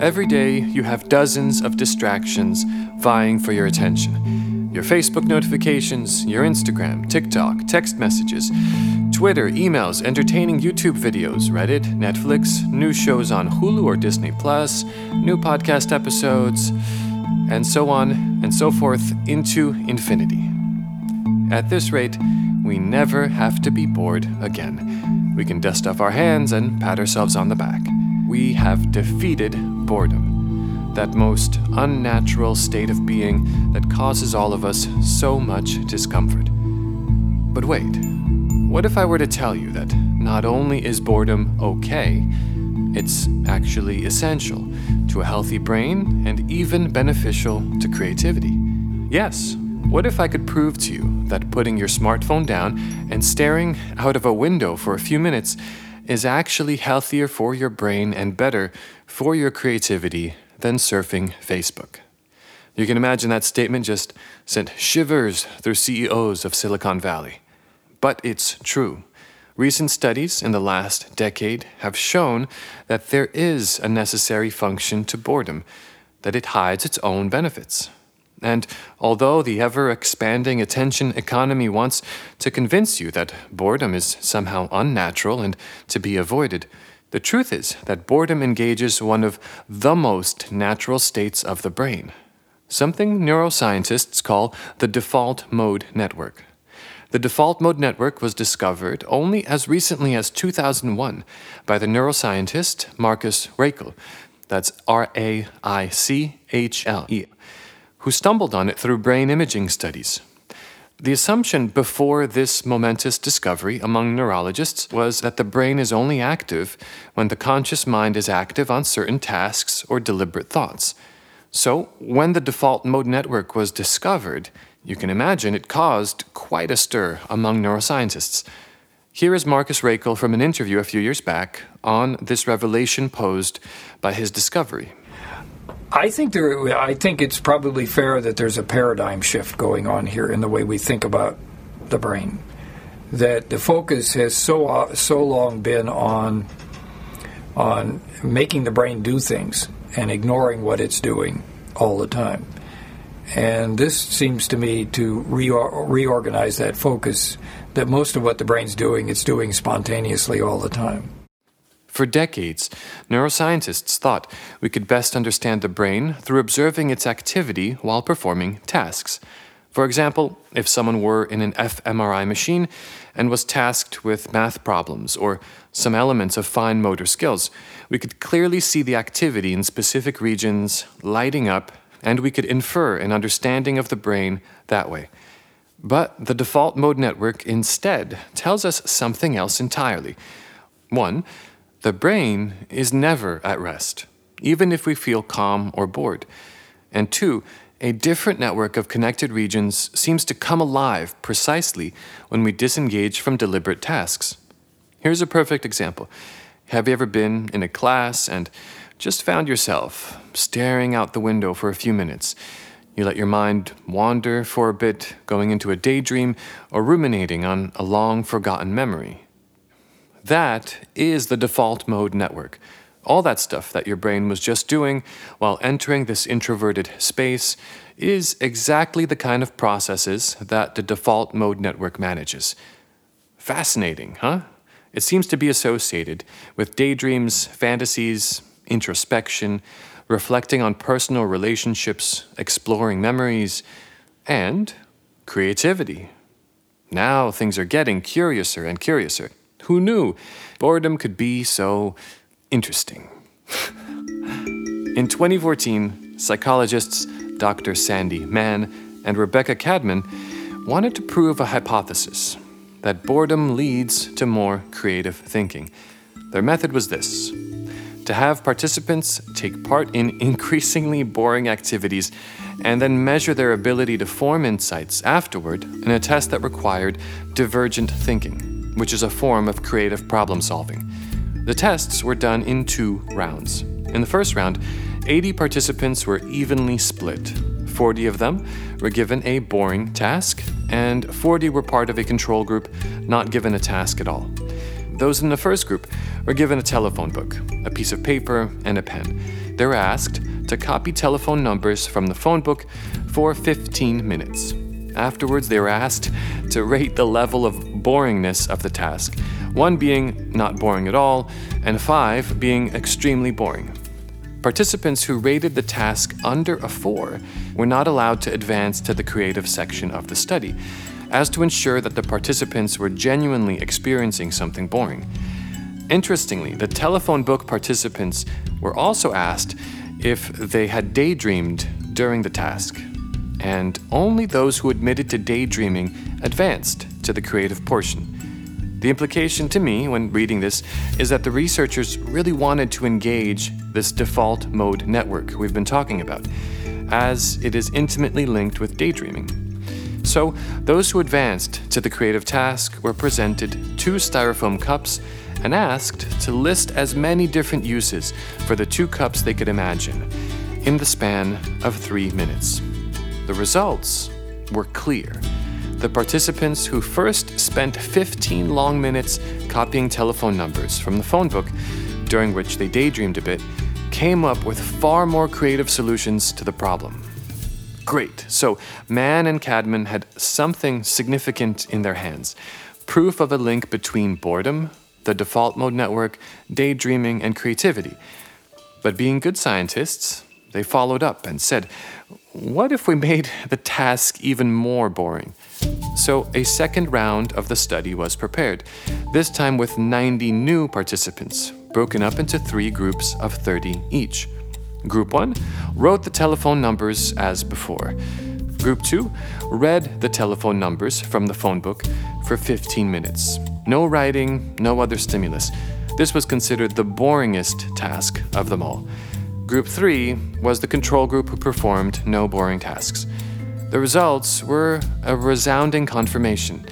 Every day, you have dozens of distractions vying for your attention. Your Facebook notifications, your Instagram, TikTok, text messages, Twitter, emails, entertaining YouTube videos, Reddit, Netflix, new shows on Hulu or Disney Plus, new podcast episodes, and so on and so forth into infinity. At this rate, we never have to be bored again. We can dust off our hands and pat ourselves on the back. We have defeated boredom, that most unnatural state of being that causes all of us so much discomfort. But wait, what if I were to tell you that not only is boredom okay, it's actually essential to a healthy brain and even beneficial to creativity? Yes, what if I could prove to you that putting your smartphone down and staring out of a window for a few minutes is actually healthier for your brain and better for your creativity than surfing Facebook? You can imagine that statement just sent shivers through CEOs of Silicon Valley. But it's true. Recent studies in the last decade have shown that there is a necessary function to boredom, that it hides its own benefits. And although the ever expanding attention economy wants to convince you that boredom is somehow unnatural and to be avoided, the truth is that boredom engages one of the most natural states of the brain, something neuroscientists call the default mode network. The default mode network was discovered only as recently as 2001 by the neuroscientist Marcus Raichle. That's R A I C H L E, who stumbled on it through brain imaging studies. The assumption before this momentous discovery among neurologists was that the brain is only active when the conscious mind is active on certain tasks or deliberate thoughts. So, when the default mode network was discovered, you can imagine it caused quite a stir among neuroscientists. Here is Marcus Raichle from an interview a few years back on this revelation posed by his discovery. I think there. I think it's probably fair that there's a paradigm shift going on here in the way we think about the brain. That the focus has so so long been on on making the brain do things and ignoring what it's doing all the time. And this seems to me to reorganize that focus that most of what the brain's doing, it's doing spontaneously all the time. For decades, neuroscientists thought we could best understand the brain through observing its activity while performing tasks. For example, if someone were in an fMRI machine and was tasked with math problems or some elements of fine motor skills, we could clearly see the activity in specific regions lighting up and we could infer an understanding of the brain that way. But the default mode network instead tells us something else entirely. One, the brain is never at rest, even if we feel calm or bored. And two, a different network of connected regions seems to come alive precisely when we disengage from deliberate tasks. Here's a perfect example. Have you ever been in a class and just found yourself staring out the window for a few minutes. You let your mind wander for a bit, going into a daydream or ruminating on a long forgotten memory. That is the default mode network. All that stuff that your brain was just doing while entering this introverted space is exactly the kind of processes that the default mode network manages. Fascinating, huh? It seems to be associated with daydreams, fantasies, introspection, reflecting on personal relationships, exploring memories, and creativity. Now things are getting curiouser and curiouser. Who knew boredom could be so interesting? In 2014, psychologists Dr. Sandy Mann and Rebecca Cadman wanted to prove a hypothesis that boredom leads to more creative thinking. Their method was this to have participants take part in increasingly boring activities and then measure their ability to form insights afterward in a test that required divergent thinking, which is a form of creative problem solving. The tests were done in two rounds. In the first round, 80 participants were evenly split. 40 of them were given a boring task, and 40 were part of a control group not given a task at all. Those in the first group were given a telephone book, a piece of paper, and a pen. They were asked to copy telephone numbers from the phone book for 15 minutes. Afterwards, they were asked to rate the level of boringness of the task, one being not boring at all, and five being extremely boring. Participants who rated the task under a 4 were not allowed to advance to the creative section of the study, as to ensure that the participants were genuinely experiencing something boring. Interestingly, the telephone book participants were also asked if they had daydreamed during the task, and only those who admitted to daydreaming advanced to the creative portion. The implication to me when reading this is that the researchers really wanted to engage this default mode network we've been talking about, as it is intimately linked with daydreaming. So, those who advanced to the creative task were presented two styrofoam cups and asked to list as many different uses for the two cups they could imagine in the span of three minutes. The results were clear the participants who first spent 15 long minutes copying telephone numbers from the phone book, during which they daydreamed a bit, came up with far more creative solutions to the problem. Great, so Mann and Cadman had something significant in their hands proof of a link between boredom, the default mode network, daydreaming, and creativity. But being good scientists, they followed up and said, What if we made the task even more boring? So, a second round of the study was prepared, this time with 90 new participants, broken up into three groups of 30 each. Group 1 wrote the telephone numbers as before. Group 2 read the telephone numbers from the phone book for 15 minutes. No writing, no other stimulus. This was considered the boringest task of them all. Group 3 was the control group who performed no boring tasks. The results were a resounding confirmation.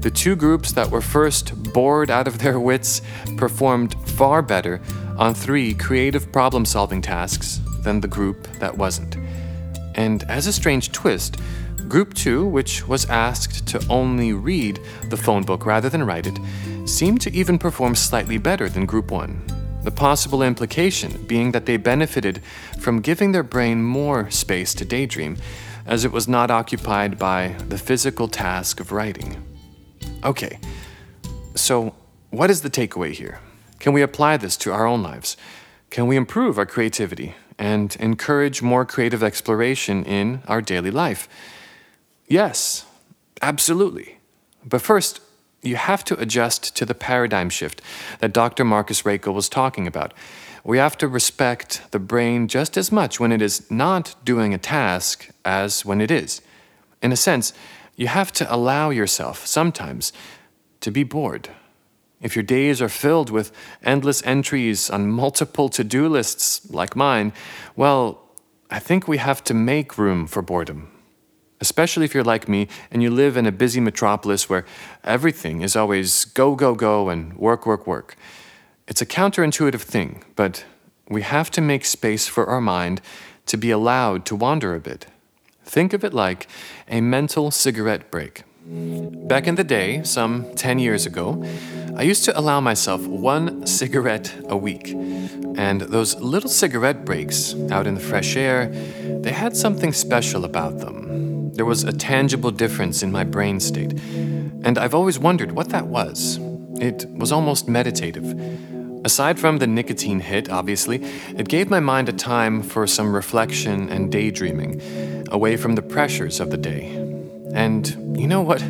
The two groups that were first bored out of their wits performed far better on three creative problem solving tasks than the group that wasn't. And as a strange twist, Group 2, which was asked to only read the phone book rather than write it, seemed to even perform slightly better than Group 1. The possible implication being that they benefited from giving their brain more space to daydream as it was not occupied by the physical task of writing. Okay, so what is the takeaway here? Can we apply this to our own lives? Can we improve our creativity and encourage more creative exploration in our daily life? Yes, absolutely. But first, you have to adjust to the paradigm shift that Dr. Marcus Raichle was talking about we have to respect the brain just as much when it is not doing a task as when it is. In a sense, you have to allow yourself sometimes to be bored. If your days are filled with endless entries on multiple to do lists like mine, well, I think we have to make room for boredom. Especially if you're like me and you live in a busy metropolis where everything is always go, go, go and work, work, work. It's a counterintuitive thing, but we have to make space for our mind to be allowed to wander a bit. Think of it like a mental cigarette break. Back in the day, some 10 years ago, I used to allow myself one cigarette a week. And those little cigarette breaks out in the fresh air, they had something special about them. There was a tangible difference in my brain state. And I've always wondered what that was. It was almost meditative. Aside from the nicotine hit, obviously, it gave my mind a time for some reflection and daydreaming, away from the pressures of the day. And you know what?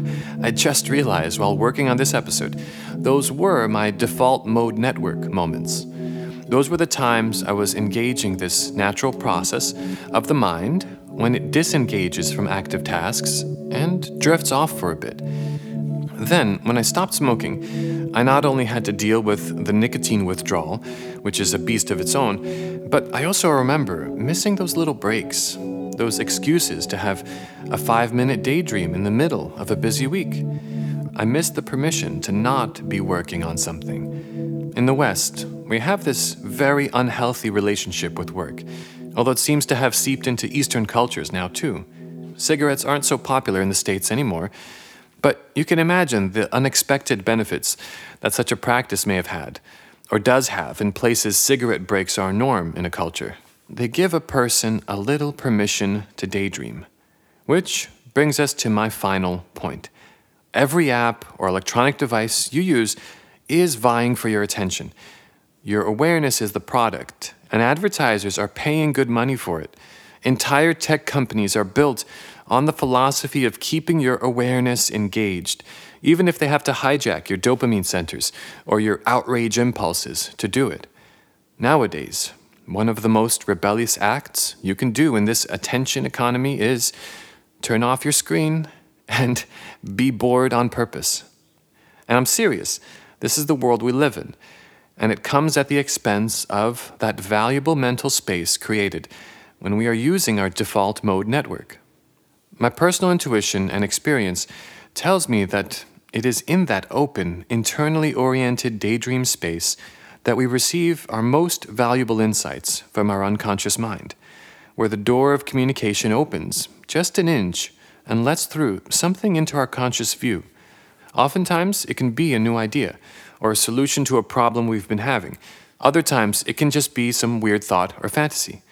I just realized while working on this episode, those were my default mode network moments. Those were the times I was engaging this natural process of the mind when it disengages from active tasks and drifts off for a bit. Then, when I stopped smoking, I not only had to deal with the nicotine withdrawal, which is a beast of its own, but I also remember missing those little breaks, those excuses to have a five minute daydream in the middle of a busy week. I missed the permission to not be working on something. In the West, we have this very unhealthy relationship with work, although it seems to have seeped into Eastern cultures now too. Cigarettes aren't so popular in the States anymore but you can imagine the unexpected benefits that such a practice may have had, or does have, in places cigarette breaks are norm in a culture. they give a person a little permission to daydream. Which brings us to my final point. Every app or electronic device you use is vying for your attention. Your awareness is the product, and advertisers are paying good money for it. Entire tech companies are built on the philosophy of keeping your awareness engaged, even if they have to hijack your dopamine centers or your outrage impulses to do it. Nowadays, one of the most rebellious acts you can do in this attention economy is turn off your screen and be bored on purpose. And I'm serious, this is the world we live in, and it comes at the expense of that valuable mental space created when we are using our default mode network. My personal intuition and experience tells me that it is in that open, internally oriented daydream space that we receive our most valuable insights from our unconscious mind, where the door of communication opens just an inch and lets through something into our conscious view. Oftentimes, it can be a new idea or a solution to a problem we've been having. Other times, it can just be some weird thought or fantasy.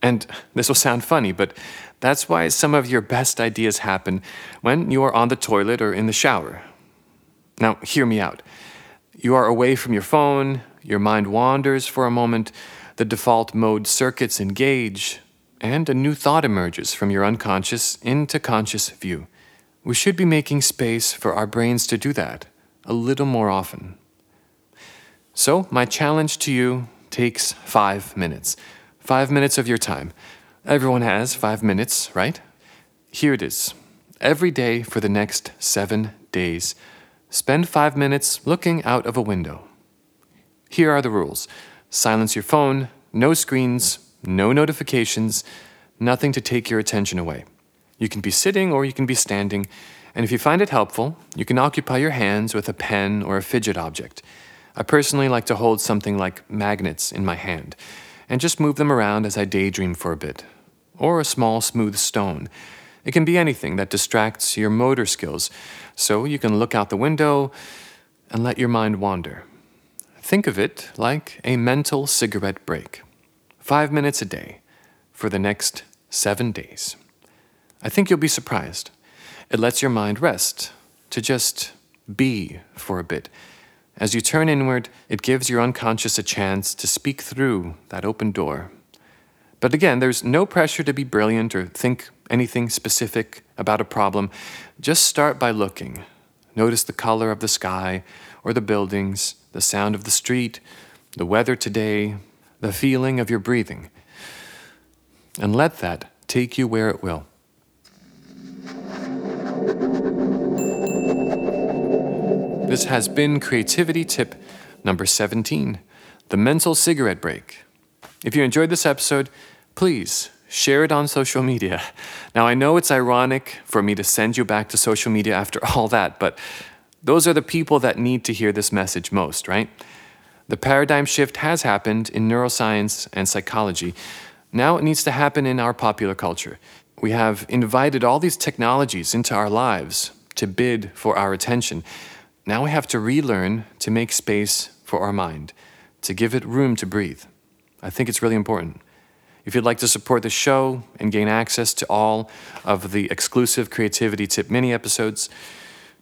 And this will sound funny, but that's why some of your best ideas happen when you are on the toilet or in the shower. Now, hear me out. You are away from your phone, your mind wanders for a moment, the default mode circuits engage, and a new thought emerges from your unconscious into conscious view. We should be making space for our brains to do that a little more often. So, my challenge to you takes five minutes. Five minutes of your time. Everyone has five minutes, right? Here it is. Every day for the next seven days, spend five minutes looking out of a window. Here are the rules silence your phone, no screens, no notifications, nothing to take your attention away. You can be sitting or you can be standing, and if you find it helpful, you can occupy your hands with a pen or a fidget object. I personally like to hold something like magnets in my hand and just move them around as I daydream for a bit. Or a small, smooth stone. It can be anything that distracts your motor skills, so you can look out the window and let your mind wander. Think of it like a mental cigarette break five minutes a day for the next seven days. I think you'll be surprised. It lets your mind rest, to just be for a bit. As you turn inward, it gives your unconscious a chance to speak through that open door. But again, there's no pressure to be brilliant or think anything specific about a problem. Just start by looking. Notice the color of the sky or the buildings, the sound of the street, the weather today, the feeling of your breathing. And let that take you where it will. This has been Creativity Tip number 17 The Mental Cigarette Break. If you enjoyed this episode, please share it on social media. Now, I know it's ironic for me to send you back to social media after all that, but those are the people that need to hear this message most, right? The paradigm shift has happened in neuroscience and psychology. Now it needs to happen in our popular culture. We have invited all these technologies into our lives to bid for our attention. Now we have to relearn to make space for our mind, to give it room to breathe. I think it's really important. If you'd like to support the show and gain access to all of the exclusive Creativity Tip mini episodes,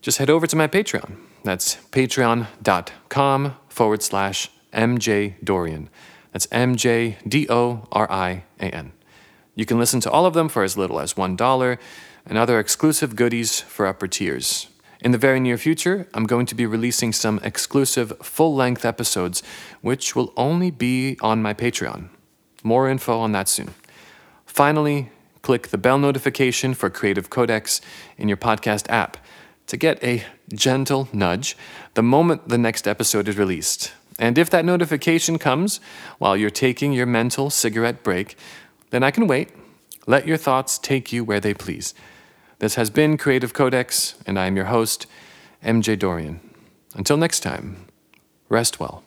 just head over to my Patreon. That's patreon.com forward slash MJ Dorian. That's M J D O R I A N. You can listen to all of them for as little as $1 and other exclusive goodies for upper tiers. In the very near future, I'm going to be releasing some exclusive full length episodes, which will only be on my Patreon. More info on that soon. Finally, click the bell notification for Creative Codex in your podcast app to get a gentle nudge the moment the next episode is released. And if that notification comes while you're taking your mental cigarette break, then I can wait. Let your thoughts take you where they please. This has been Creative Codex, and I am your host, MJ Dorian. Until next time, rest well.